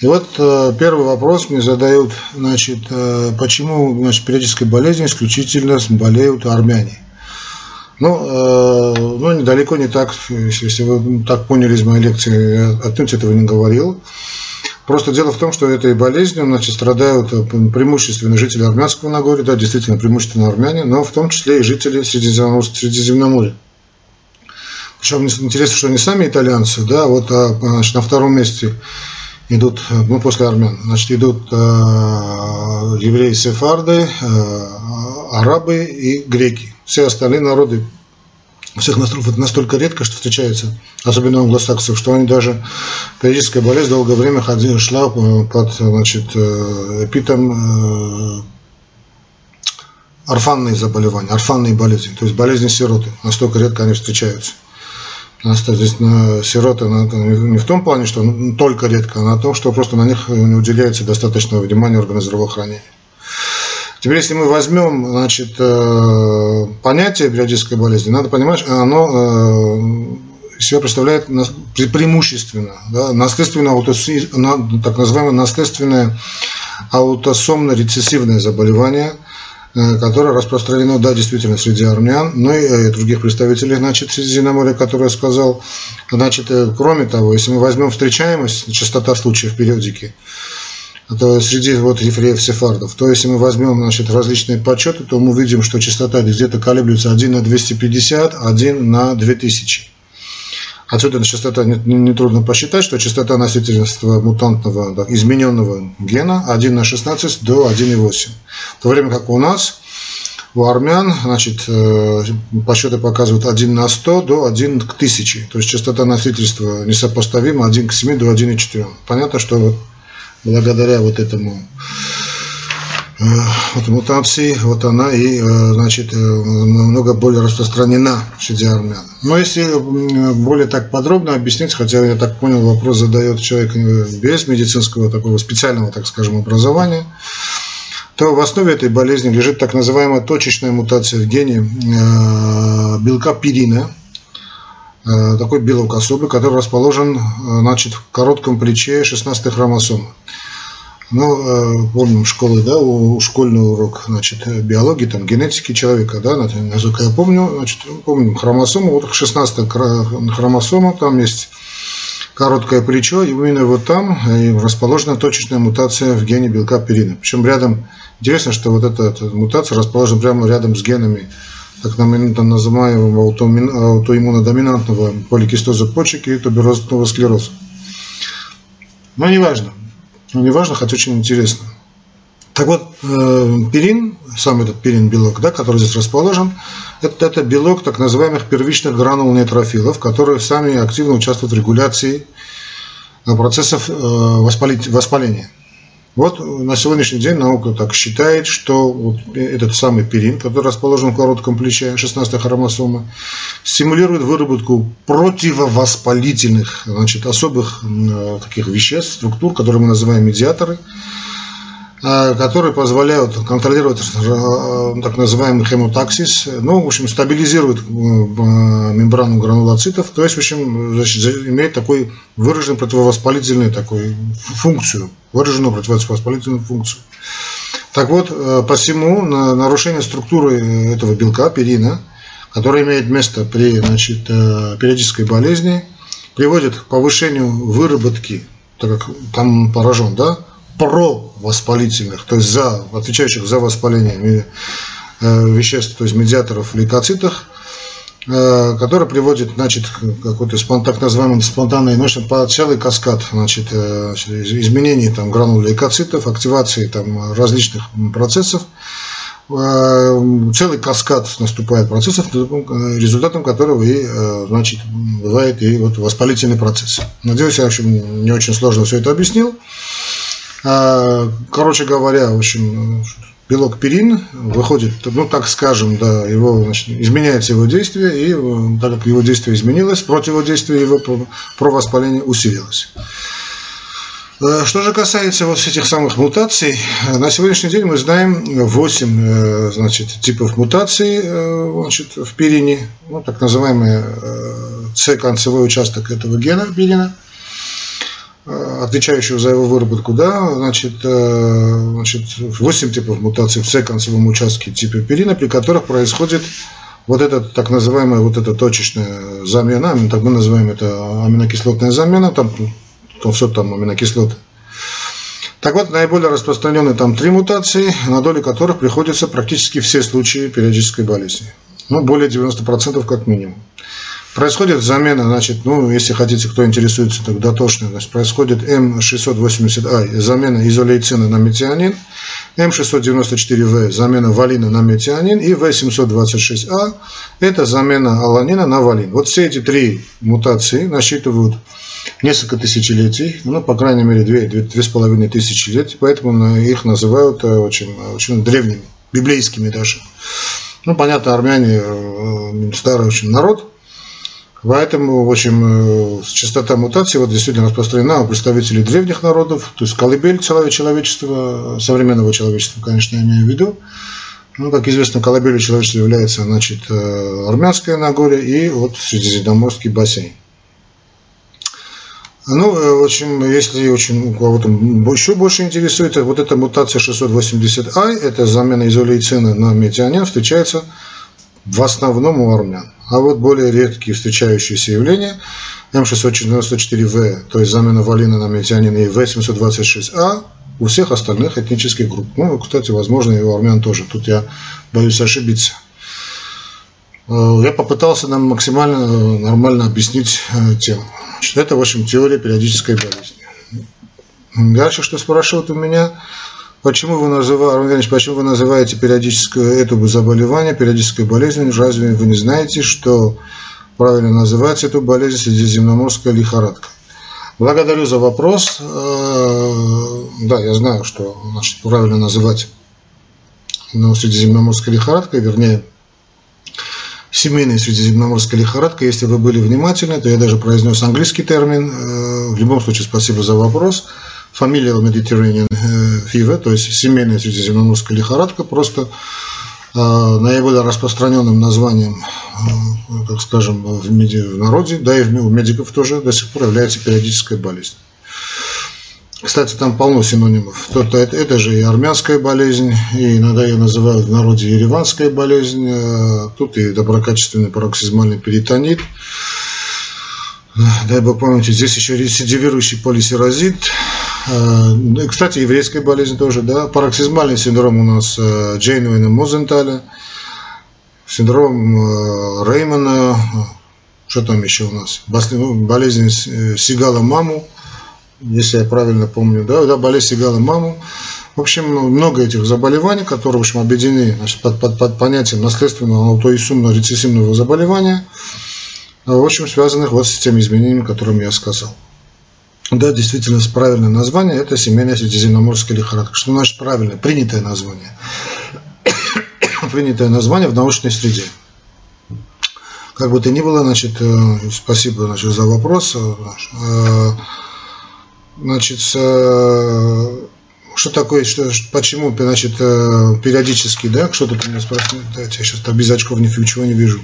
И вот э, первый вопрос мне задают, значит, э, почему значит, периодической болезнью исключительно болеют армяне? Ну, э, ну, далеко не так, если вы так поняли из моей лекции, я отнюдь этого не говорил. Просто дело в том, что этой болезнью значит, страдают преимущественно жители Армянского Нагорья, да, действительно преимущественно армяне, но в том числе и жители Средиземноморья. Причем интересно, что не сами итальянцы, да, вот а, значит, на втором месте идут, ну, после армян, значит, идут э, евреи-сефарды, э, арабы и греки. Все остальные народы всех это настолько редко, что встречается, особенно у англосаксов, что они даже периодическая болезнь долгое время ходила, шла под значит, э, эпитом э, орфанные заболевания, орфанные болезни, то есть болезни сироты. Настолько редко они встречаются. Просто здесь на сироты не в том плане, что только редко, а на том, что просто на них не уделяется достаточного внимания органы здравоохранения. Теперь, если мы возьмем значит, э, понятие периодической болезни, надо понимать, оно э, себя представляет преимущественно да, наследственное так называемое наследственное аутосомно-рецессивное заболевание, э, которое распространено, да, действительно, среди армян, но и других представителей, значит, Средиземноморья, которые я сказал. Значит, кроме того, если мы возьмем встречаемость, частота случаев периодики, то среди вот евреев сефардов, то если мы возьмем значит, различные подсчеты, то мы видим, что частота где-то колеблется 1 на 250, 1 на 2000. Отсюда частота нетрудно не посчитать, что частота носительства мутантного измененного гена 1 на 16 до 1,8. В то время как у нас, у армян, значит, э, подсчеты показывают 1 на 100 до 1 к 1000. То есть частота носительства несопоставима 1 к 7 до 1,4. Понятно, что благодаря вот этому вот мутации, вот она и, э, значит, э, намного более распространена среди армян. Но если более так подробно объяснить, хотя я так понял, вопрос задает человек без медицинского такого специального, так скажем, образования, то в основе этой болезни лежит так называемая точечная мутация в гене белка пирина, такой белок особый, который расположен значит, в коротком плече 16 хромосомы. Ну, э, помним школы, да, у школьный урок, значит, биологии, там, генетики человека, да, насколько я помню, значит, помним хромосому, вот 16 хромосома, там есть короткое плечо, и именно вот там расположена точечная мутация в гене белка перина. Причем рядом, интересно, что вот эта, эта мутация расположена прямо рядом с генами так называемого аутоиммунодоминантного поликистоза почек и туберозного склероза. Но неважно. Ну, неважно, хотя очень интересно. Так вот, э, перин, сам этот перин белок, да, который здесь расположен, это, это белок так называемых первичных гранул нейтрофилов, которые сами активно участвуют в регуляции э, процессов э, воспаления. Вот на сегодняшний день наука так считает, что вот этот самый перин, который расположен в коротком плече 16 хромосомы, стимулирует выработку противовоспалительных, значит, особых э, таких веществ, структур, которые мы называем медиаторы, которые позволяют контролировать э, так называемый хемотаксис, ну, в общем, стабилизирует э, мембрану гранулоцитов, то есть, в общем, значит, имеет такой выраженную противовоспалительную такую функцию, выраженную противовоспалительную функцию. Так вот, посему нарушение структуры этого белка, перина, который имеет место при значит, периодической болезни, приводит к повышению выработки, так как там поражен, да, провоспалительных, то есть за, отвечающих за воспаление э, веществ, то есть медиаторов в лейкоцитах, э, который приводит, значит, какой-то так называемый спонтанный мышцы по целый каскад, значит, э, изменений там гранул лейкоцитов, активации там различных процессов, целый каскад наступает процессов, результатом которого и, значит, бывает и вот воспалительный процесс. Надеюсь, я, в общем, не очень сложно все это объяснил. А, короче говоря, в общем, белок перин выходит, ну так скажем, да, его, значит, изменяется его действие, и э, так как его действие изменилось, противодействие его про воспаление усилилось. Э, что же касается вот этих самых мутаций, на сегодняшний день мы знаем 8 э, значит, типов мутаций значит, в перине, ну, так называемый С-концевой участок этого гена перина – отвечающего за его выработку, да, значит, значит, 8 типов мутаций в С-концевом участке типа перина, при которых происходит вот эта так называемая вот эта точечная замена, так мы называем это аминокислотная замена, там, там все там аминокислоты. Так вот, наиболее распространенные там три мутации, на долю которых приходятся практически все случаи периодической болезни. Ну, более 90% как минимум. Происходит замена, значит, ну, если хотите, кто интересуется, так дотошно, значит, происходит М680А, замена изолейцина на метионин, М694В, замена валина на метионин, и В726А, это замена аланина на валин. Вот все эти три мутации насчитывают несколько тысячелетий, ну, по крайней мере, две, две, две с половиной тысячи лет, поэтому их называют э, очень, очень древними, библейскими даже. Ну, понятно, армяне э, старый очень народ, Поэтому, в общем, э, частота мутаций вот действительно распространена у представителей древних народов, то есть колыбель человечества, современного человечества, конечно, я имею в виду. Ну, как известно, колыбелью человечества является, значит, э, Армянское Нагорье и вот Средиземноморский бассейн. Ну, э, в общем, если очень кого-то еще больше интересует, вот эта мутация 680i, это замена изолейцина на метионин, встречается в основном у армян. А вот более редкие встречающиеся явления М694В, то есть замена валина на метионин и В726А у всех остальных этнических групп. Ну, кстати, возможно, и у армян тоже. Тут я боюсь ошибиться. Э, я попытался нам максимально э, нормально объяснить э, тему. Это, в общем, теория периодической болезни. Дальше, что спрашивают у меня, Почему вы, называете, почему вы называете периодическое это заболевание периодической болезнью? Разве вы не знаете, что правильно называть эту болезнь средиземноморская лихорадка? Благодарю за вопрос. Э, да, я знаю, что значит, правильно называть ну, средиземноморской лихорадкой, вернее, семейной средиземноморской лихорадкой. Если вы были внимательны, то я даже произнес английский термин. Э, в любом случае, спасибо за вопрос familial Mediterranean э, fever, то есть семейная средиземноморская лихорадка, просто э, наиболее распространенным названием, э, так скажем, в, меди, в народе, да и у медиков тоже до сих пор является периодическая болезнь. Кстати, там полно синонимов. Это, это, это же и армянская болезнь, и иногда ее называют в народе ереванская болезнь. Тут и доброкачественный пароксизмальный перитонит. Дай бог памяти, здесь еще рецидивирующий полисерозит, Э, ну кстати, еврейская болезнь тоже, да. Пароксизмальный синдром у нас э, Джейнуэна Мозенталя, синдром э, Реймана, что там еще у нас? Ну, болезнь Сигала Маму, если я правильно помню, да, да, болезнь Сигала Маму. В общем, много этих заболеваний, которые, в общем, объединены значит, под, под, под понятием наследственного аутоисумного рецессивного заболевания, в общем, связанных вот с теми изменениями, которыми я сказал. Да, действительно, правильное название – это семейная средиземноморская лихорадка. Что значит правильное? Принятое название. Принятое название в научной среде. Как бы то ни было, значит, э, спасибо значит, за вопрос. Э, значит, э, что такое, что, почему, значит, периодически, да, что-то ты меня спрашиваешь, я сейчас без очков ничего не вижу.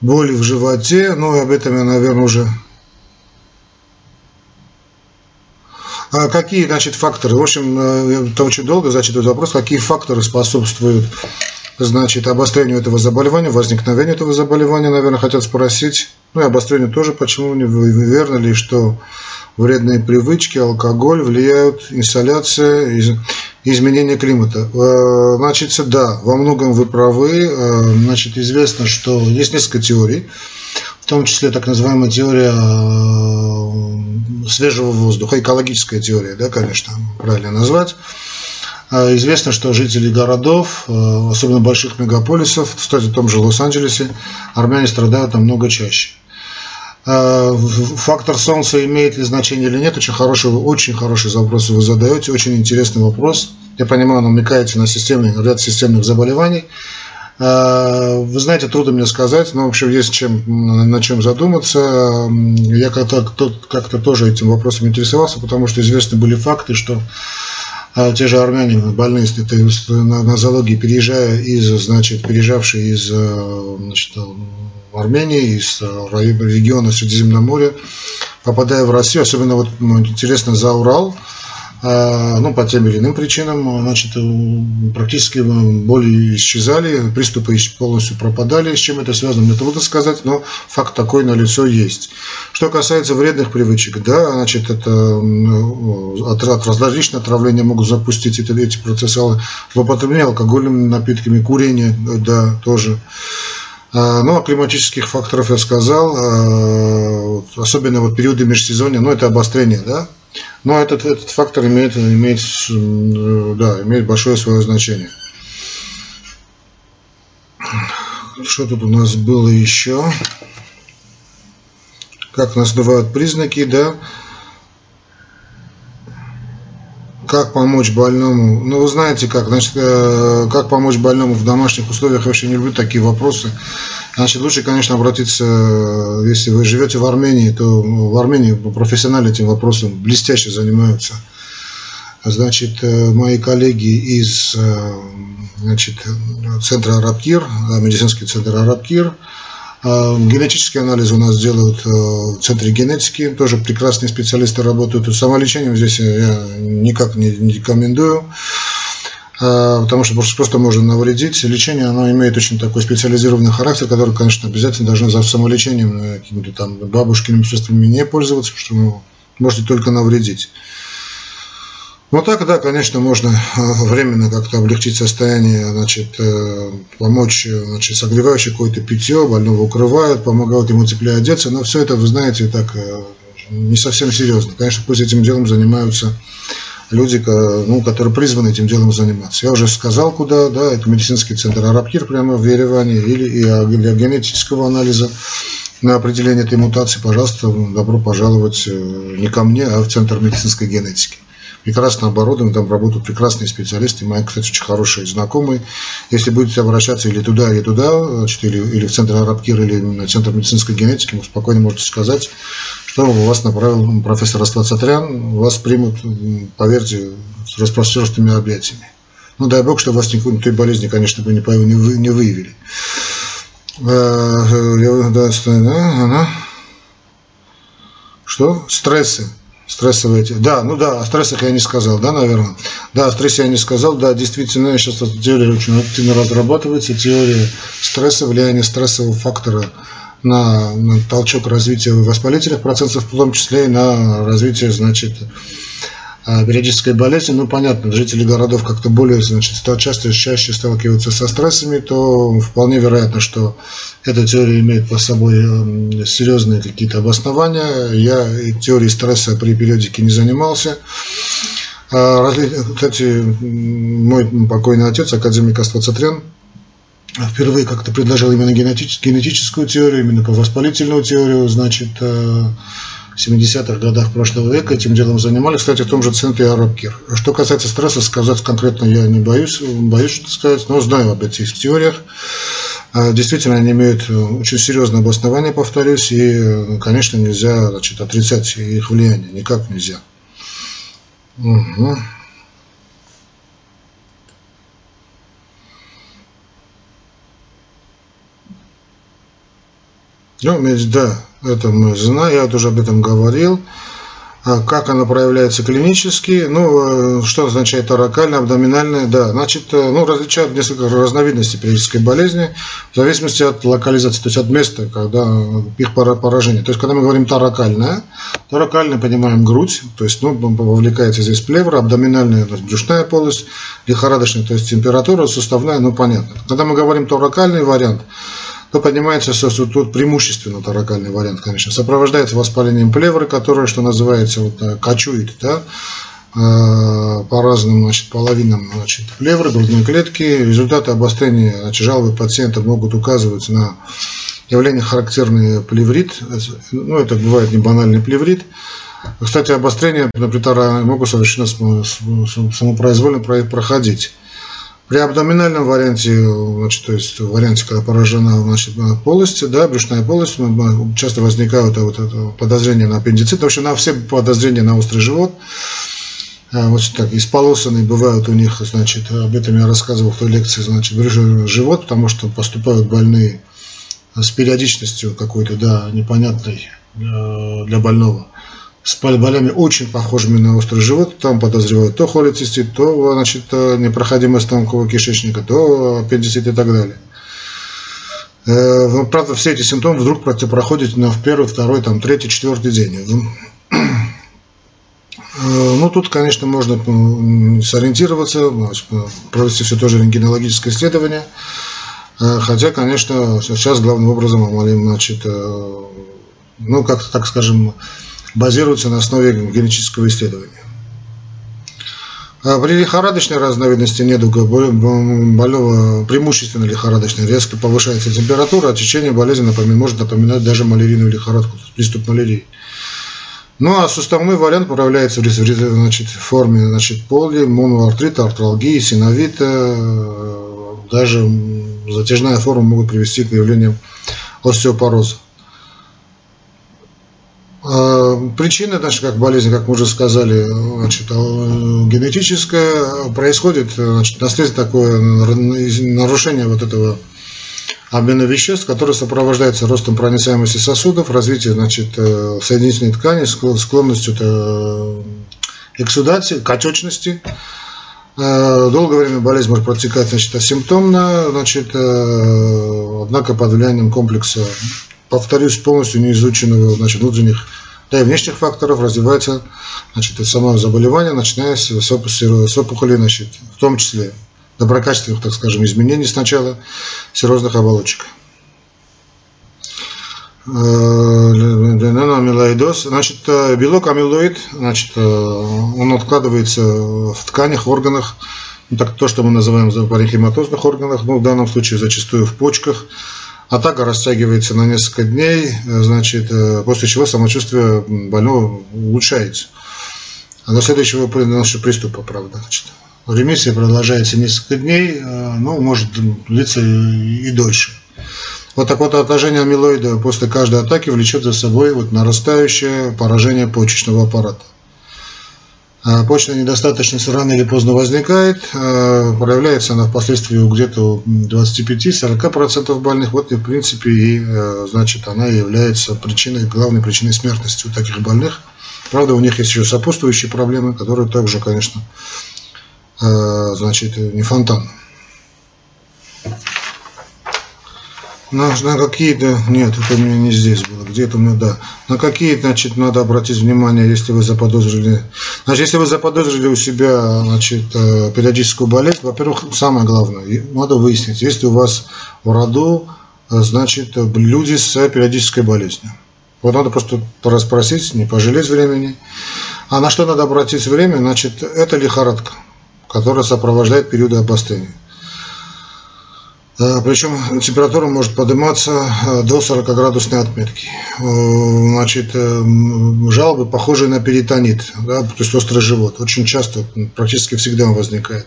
Боли в животе, ну об этом я, наверное, уже... А какие, значит, факторы? В общем, это очень долго зачитывать вопрос, какие факторы способствуют, значит, обострению этого заболевания, возникновению этого заболевания, наверное, хотят спросить. Ну и обострению тоже, почему верно ли, что вредные привычки, алкоголь влияют, инсоляция, изменение климата. Э, значит, да, во многом вы правы. Э, значит, известно, что есть несколько теорий, в том числе так называемая теория э, свежего воздуха, экологическая теория, да, конечно, правильно назвать. Известно, что жители городов, особенно больших мегаполисов, кстати, в том же Лос-Анджелесе, армяне страдают намного чаще. А, фактор Солнца имеет ли значение или нет, очень хороший, очень хороший вопрос вы задаете, очень интересный вопрос. Я понимаю, намекаете на системный, ряд системных заболеваний. А, вы знаете, трудно мне сказать, но в общем есть чем, на чем задуматься. Я как-то как тоже этим вопросом интересовался, потому что известны были факты, что а те же армяне больные на, на зоологии, переезжая из, значит, переезжавшие из значит, Армении, из региона Средиземноморья, попадая в Россию, особенно вот ну, интересно за Урал, а, ну, по тем или иным причинам, значит, практически боли исчезали, приступы полностью пропадали. С чем это связано, мне трудно сказать, но факт такой на лицо есть. Что касается вредных привычек, да, значит, это от, от различных отравления могут запустить эти, эти процессы, злоупотребление алкогольными напитками, курение, да, тоже. А, ну, о климатических факторов я сказал, а, особенно вот периоды межсезонья, ну, это обострение, да, но этот, этот фактор имеет, имеет, да, имеет большое свое значение. Что тут у нас было еще? Как называют признаки, да? Как помочь больному? Ну, вы знаете как, значит, э, как помочь больному в домашних условиях, я вообще не люблю такие вопросы. Значит, лучше, конечно, обратиться, э, если вы живете в Армении, то в Армении профессионально этим вопросом блестяще занимаются. Значит, э, мои коллеги из значит, центра Арабкир, медицинский центр Арабкир, а, генетический анализ у нас делают э, в центре генетики, тоже прекрасные специалисты работают. Самолечением здесь я никак не рекомендую, а, потому что просто можно навредить. Лечение оно имеет очень такой специализированный характер, который, конечно, обязательно должны за самолечением э, какими-то там бабушкиными средствами не пользоваться, потому что вы можете только навредить. Ну так, да, конечно, можно э, временно как-то облегчить состояние, значит, э, помочь, значит, согревающее какое-то питье, больного укрывают, помогают ему теплее одеться, но все это, вы знаете, так э, не совсем серьезно. Конечно, пусть этим делом занимаются люди, ну, которые призваны этим делом заниматься. Я уже сказал, куда, да, это медицинский центр Арабкир прямо в Ереване, или и для генетического анализа на определение этой мутации, пожалуйста, добро пожаловать не ко мне, а в Центр медицинской генетики прекрасно оборудованы, там работают прекрасные специалисты, мои, кстати, очень хорошие знакомые. Если будете обращаться или туда, или туда, значит, или, или в центр Арабкир, или на центр медицинской генетики, вы спокойно можете сказать, что вас направил профессор Аствацатрян, вас примут, поверьте, с распростертыми объятиями. Ну, дай бог, что вас никакой той болезни, конечно, бы не, не, не выявили. Э, что? Стрессы. Стрессовые. Да, ну да, о стрессах я не сказал, да, наверное. Да, о стрессе я не сказал, да, действительно, сейчас эта теория очень активно разрабатывается, теория стресса, влияние стрессового фактора на, на толчок развития воспалительных процессов, в том числе и на развитие, значит, периодической болезни, ну, понятно, жители городов как-то более, значит, часто, чаще сталкиваются со стрессами, то вполне вероятно, что эта теория имеет по собой серьезные какие-то обоснования. Я теорией стресса при периодике не занимался. А, кстати, мой покойный отец, академик Аствацатрян, впервые как-то предложил именно генетическую теорию, именно по воспалительную теорию, значит, э, 70-х годах прошлого века этим делом занимались, кстати, в том же центре Арабкир. Что касается стресса, сказать конкретно я не боюсь, боюсь что сказать, но знаю об этих теориях. А, действительно, они имеют э, очень серьезное обоснование, повторюсь, и, э, конечно, нельзя значит, отрицать их влияние, никак нельзя. Угу. Ну, да, это мы знаем, я уже об этом говорил. А как она проявляется клинически? Ну, э, что означает таракальная, абдоминальная? Да, значит, э, ну, различают несколько разновидностей периодической болезни в зависимости от локализации, то есть от места, когда их поражение. То есть, когда мы говорим таракальная, таракальная понимаем грудь, то есть, ну, вовлекается здесь плевра, абдоминальная, то брюшная полость, лихорадочная, то есть температура, суставная, ну, понятно. Когда мы говорим таракальный вариант, то поднимается, что тут преимущественно таракальный вариант, конечно, сопровождается воспалением плевры, которое, что называется, вот, э, кочует, да, э, по разным значит, половинам значит, плевры, грудной клетки. Результаты обострения значит, жалобы пациента могут указывать на явление характерный плеврит. Ну, это бывает не банальный плеврит. Кстати, обострение например, могут совершенно самопроизвольно проходить. При абдоминальном варианте, значит, то есть в варианте, когда поражена значит, полость, да, брюшная полость, часто возникают вот это подозрения на аппендицит, вообще на все подозрения на острый живот. вот так, исполосанные бывают у них, значит, об этом я рассказывал в той лекции, значит, живот, потому что поступают больные с периодичностью какой-то, да, непонятной для больного с болями очень похожими на острый живот, там подозревают то холецистит, то значит, непроходимость тонкого кишечника, то аппендицит и так далее. Э, правда, все эти симптомы вдруг проходят на первый, второй, там, третий, четвертый день. Э, ну, тут, конечно, можно сориентироваться, провести все тоже рентгенологическое исследование. Э, хотя, конечно, сейчас главным образом, значит, ну, как-то, так скажем, базируется на основе генетического исследования. А при лихорадочной разновидности недуга больного преимущественно лихорадочной резко повышается температура, а течение болезни напоминает, может напоминать даже малярийную лихорадку, приступ малярии. Ну а суставной вариант проявляется в, значит, форме значит, поли, моноартрита, артралгии, синовита, даже затяжная форма могут привести к явлениям остеопороза. А, причина наша как болезнь, как мы уже сказали, значит, генетическая, происходит значит, наследство такое нарушение вот этого обмена веществ, которое сопровождается ростом проницаемости сосудов, развитием значит, э, соединительной ткани, склонностью к эксудации, к отечности. Э, долгое время болезнь может протекать значит, асимптомно, значит, э, однако под влиянием комплекса повторюсь, полностью не изученного значит, внутренних да и внешних факторов развивается значит, само заболевание, начиная с, с, опухоли, значит, в том числе доброкачественных, так скажем, изменений сначала серозных оболочек. Э, амилоидоз. Значит, э, белок амилоид, значит, э, он откладывается в тканях, в органах, ну, так, то, что мы называем паренхематозных органах, ну, в данном случае зачастую в почках, Атака растягивается на несколько дней, э, значит, э, после чего самочувствие больного улучшается. А до следующего приступа, правда. Значит. Ремиссия продолжается несколько дней, э, ну, может длиться и дольше. Вот так вот отложение амилоида после каждой атаки влечет за собой вот нарастающее поражение почечного аппарата. А почная недостаточность рано или поздно возникает, а, проявляется она впоследствии где-то 25-40% больных, вот и в принципе и э, значит она является причиной, главной причиной смертности у таких больных. Правда, у них есть еще сопутствующие проблемы, которые также, конечно, э, значит, не фонтан. На, на какие-то, нет, это у меня не здесь было, где-то у меня, да. На какие, значит, надо обратить внимание, если вы заподозрили. Значит, если вы заподозрили у себя, значит, э, периодическую болезнь, во-первых, самое главное, надо выяснить, есть ли у вас в роду, э, значит, люди с периодической болезнью. Вот надо просто расспросить, не пожалеть времени. А на что надо обратить время, значит, это лихорадка, которая сопровождает периоды обострения. Э, Причем температура может подниматься э, до 40 градусной отметки. Э, значит, жалобы похожие на перитонит, да, то есть острый живот. Очень часто, практически всегда он возникает.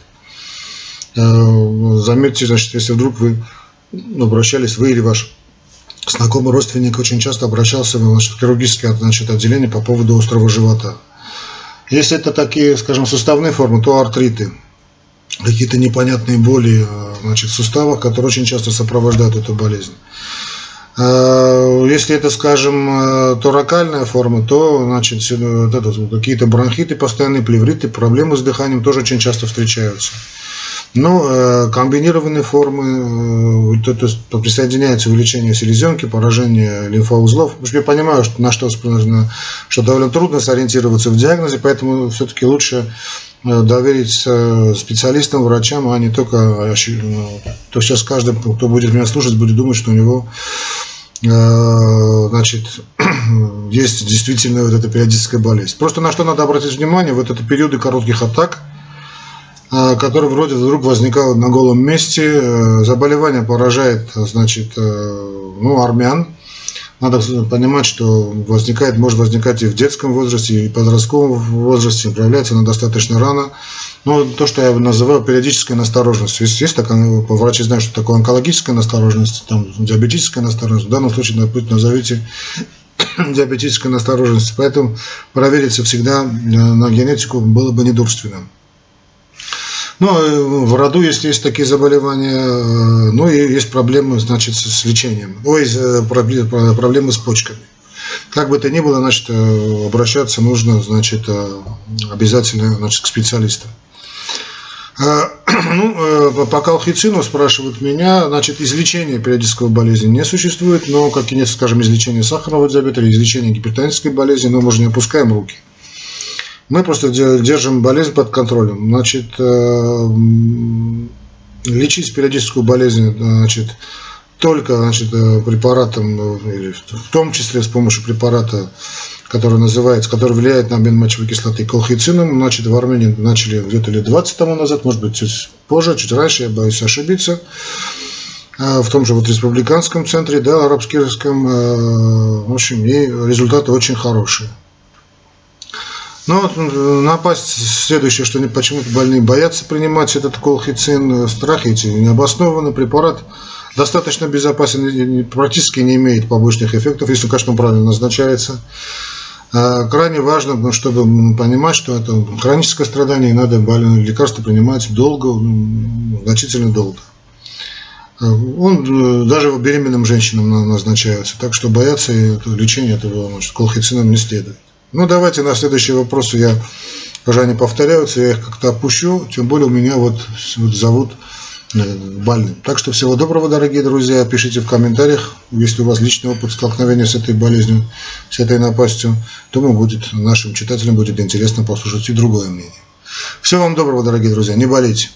Заметьте, значит, если вдруг вы обращались, вы или ваш знакомый родственник очень часто обращался значит, в хирургическое значит, отделение по поводу острого живота. Если это такие, скажем, суставные формы, то артриты, какие-то непонятные боли значит, в суставах, которые очень часто сопровождают эту болезнь. Э, если это, скажем, э, торакальная форма, то значит, какие-то бронхиты, постоянные плевриты, проблемы с дыханием тоже очень часто встречаются. Но комбинированные формы, то, то есть присоединяется увеличение селезенки, поражение лимфоузлов. Я понимаю, что, на что, что довольно трудно сориентироваться в диагнозе, поэтому все-таки лучше Э, доверить э, специалистам, врачам, а не только, э, то сейчас каждый, кто будет меня слушать, будет думать, что у него значит, есть действительно вот эта периодическая болезнь. Просто на что надо обратить внимание, вот это периоды коротких атак, которые вроде вдруг возникают на голом месте, заболевание поражает, значит, ну, армян, надо понимать, что возникает, может возникать и в детском возрасте, и в подростковом возрасте, проявляется она достаточно рано. Но то, что я называю периодической настороженностью. Есть, есть такая, ну, врачи знают, что такое онкологическая настороженность, там, диабетическая настороженность. В данном случае, назовите диабетической настороженности. Поэтому провериться всегда на генетику было бы недурственным. Ну, в роду, если есть такие заболевания, ну и есть проблемы, значит, с лечением. Ой, проблемы с почками. Как бы то ни было, значит, э, обращаться нужно, значит, э, обязательно, значит, к специалистам. Э, ну, по колхицину спрашивают меня, значит, излечения периодического болезни не существует, но, как и нет, скажем, излечения сахарного диабета или излечения гипертонической болезни, но мы же не опускаем руки. Мы просто держим болезнь под контролем. Значит, лечить периодическую болезнь, значит, только значит, э, препаратом, э, или в том числе с помощью препарата, который называется, который влияет на обмен мочевой кислоты колхицином, значит, в Армении начали где-то лет 20 тому назад, может быть, чуть позже, чуть раньше, я боюсь ошибиться, э, в том же вот республиканском центре, да, арабскирском, в общем, и результаты очень хорошие. Но вот напасть следующее, что почему-то больные боятся принимать этот колхицин, страхи эти необоснованный препарат – достаточно безопасен, практически не имеет побочных эффектов, если, конечно, он правильно назначается. А, крайне важно, ну, чтобы понимать, что это хроническое страдание, и надо лекарства принимать долго, значительно долго. А, он э, даже беременным женщинам назначается, так что бояться лечения этого значит, колхицином не следует. Ну, давайте на следующие вопросы я, уже они повторяются, я их как-то опущу, тем более у меня вот, вот зовут Э, больным. Так что всего доброго, дорогие друзья. Пишите в комментариях, если у вас личный опыт столкновения с этой болезнью, с этой напастью. Думаю, будет, нашим читателям будет интересно послушать и другое мнение. Всего вам доброго, дорогие друзья. Не болейте.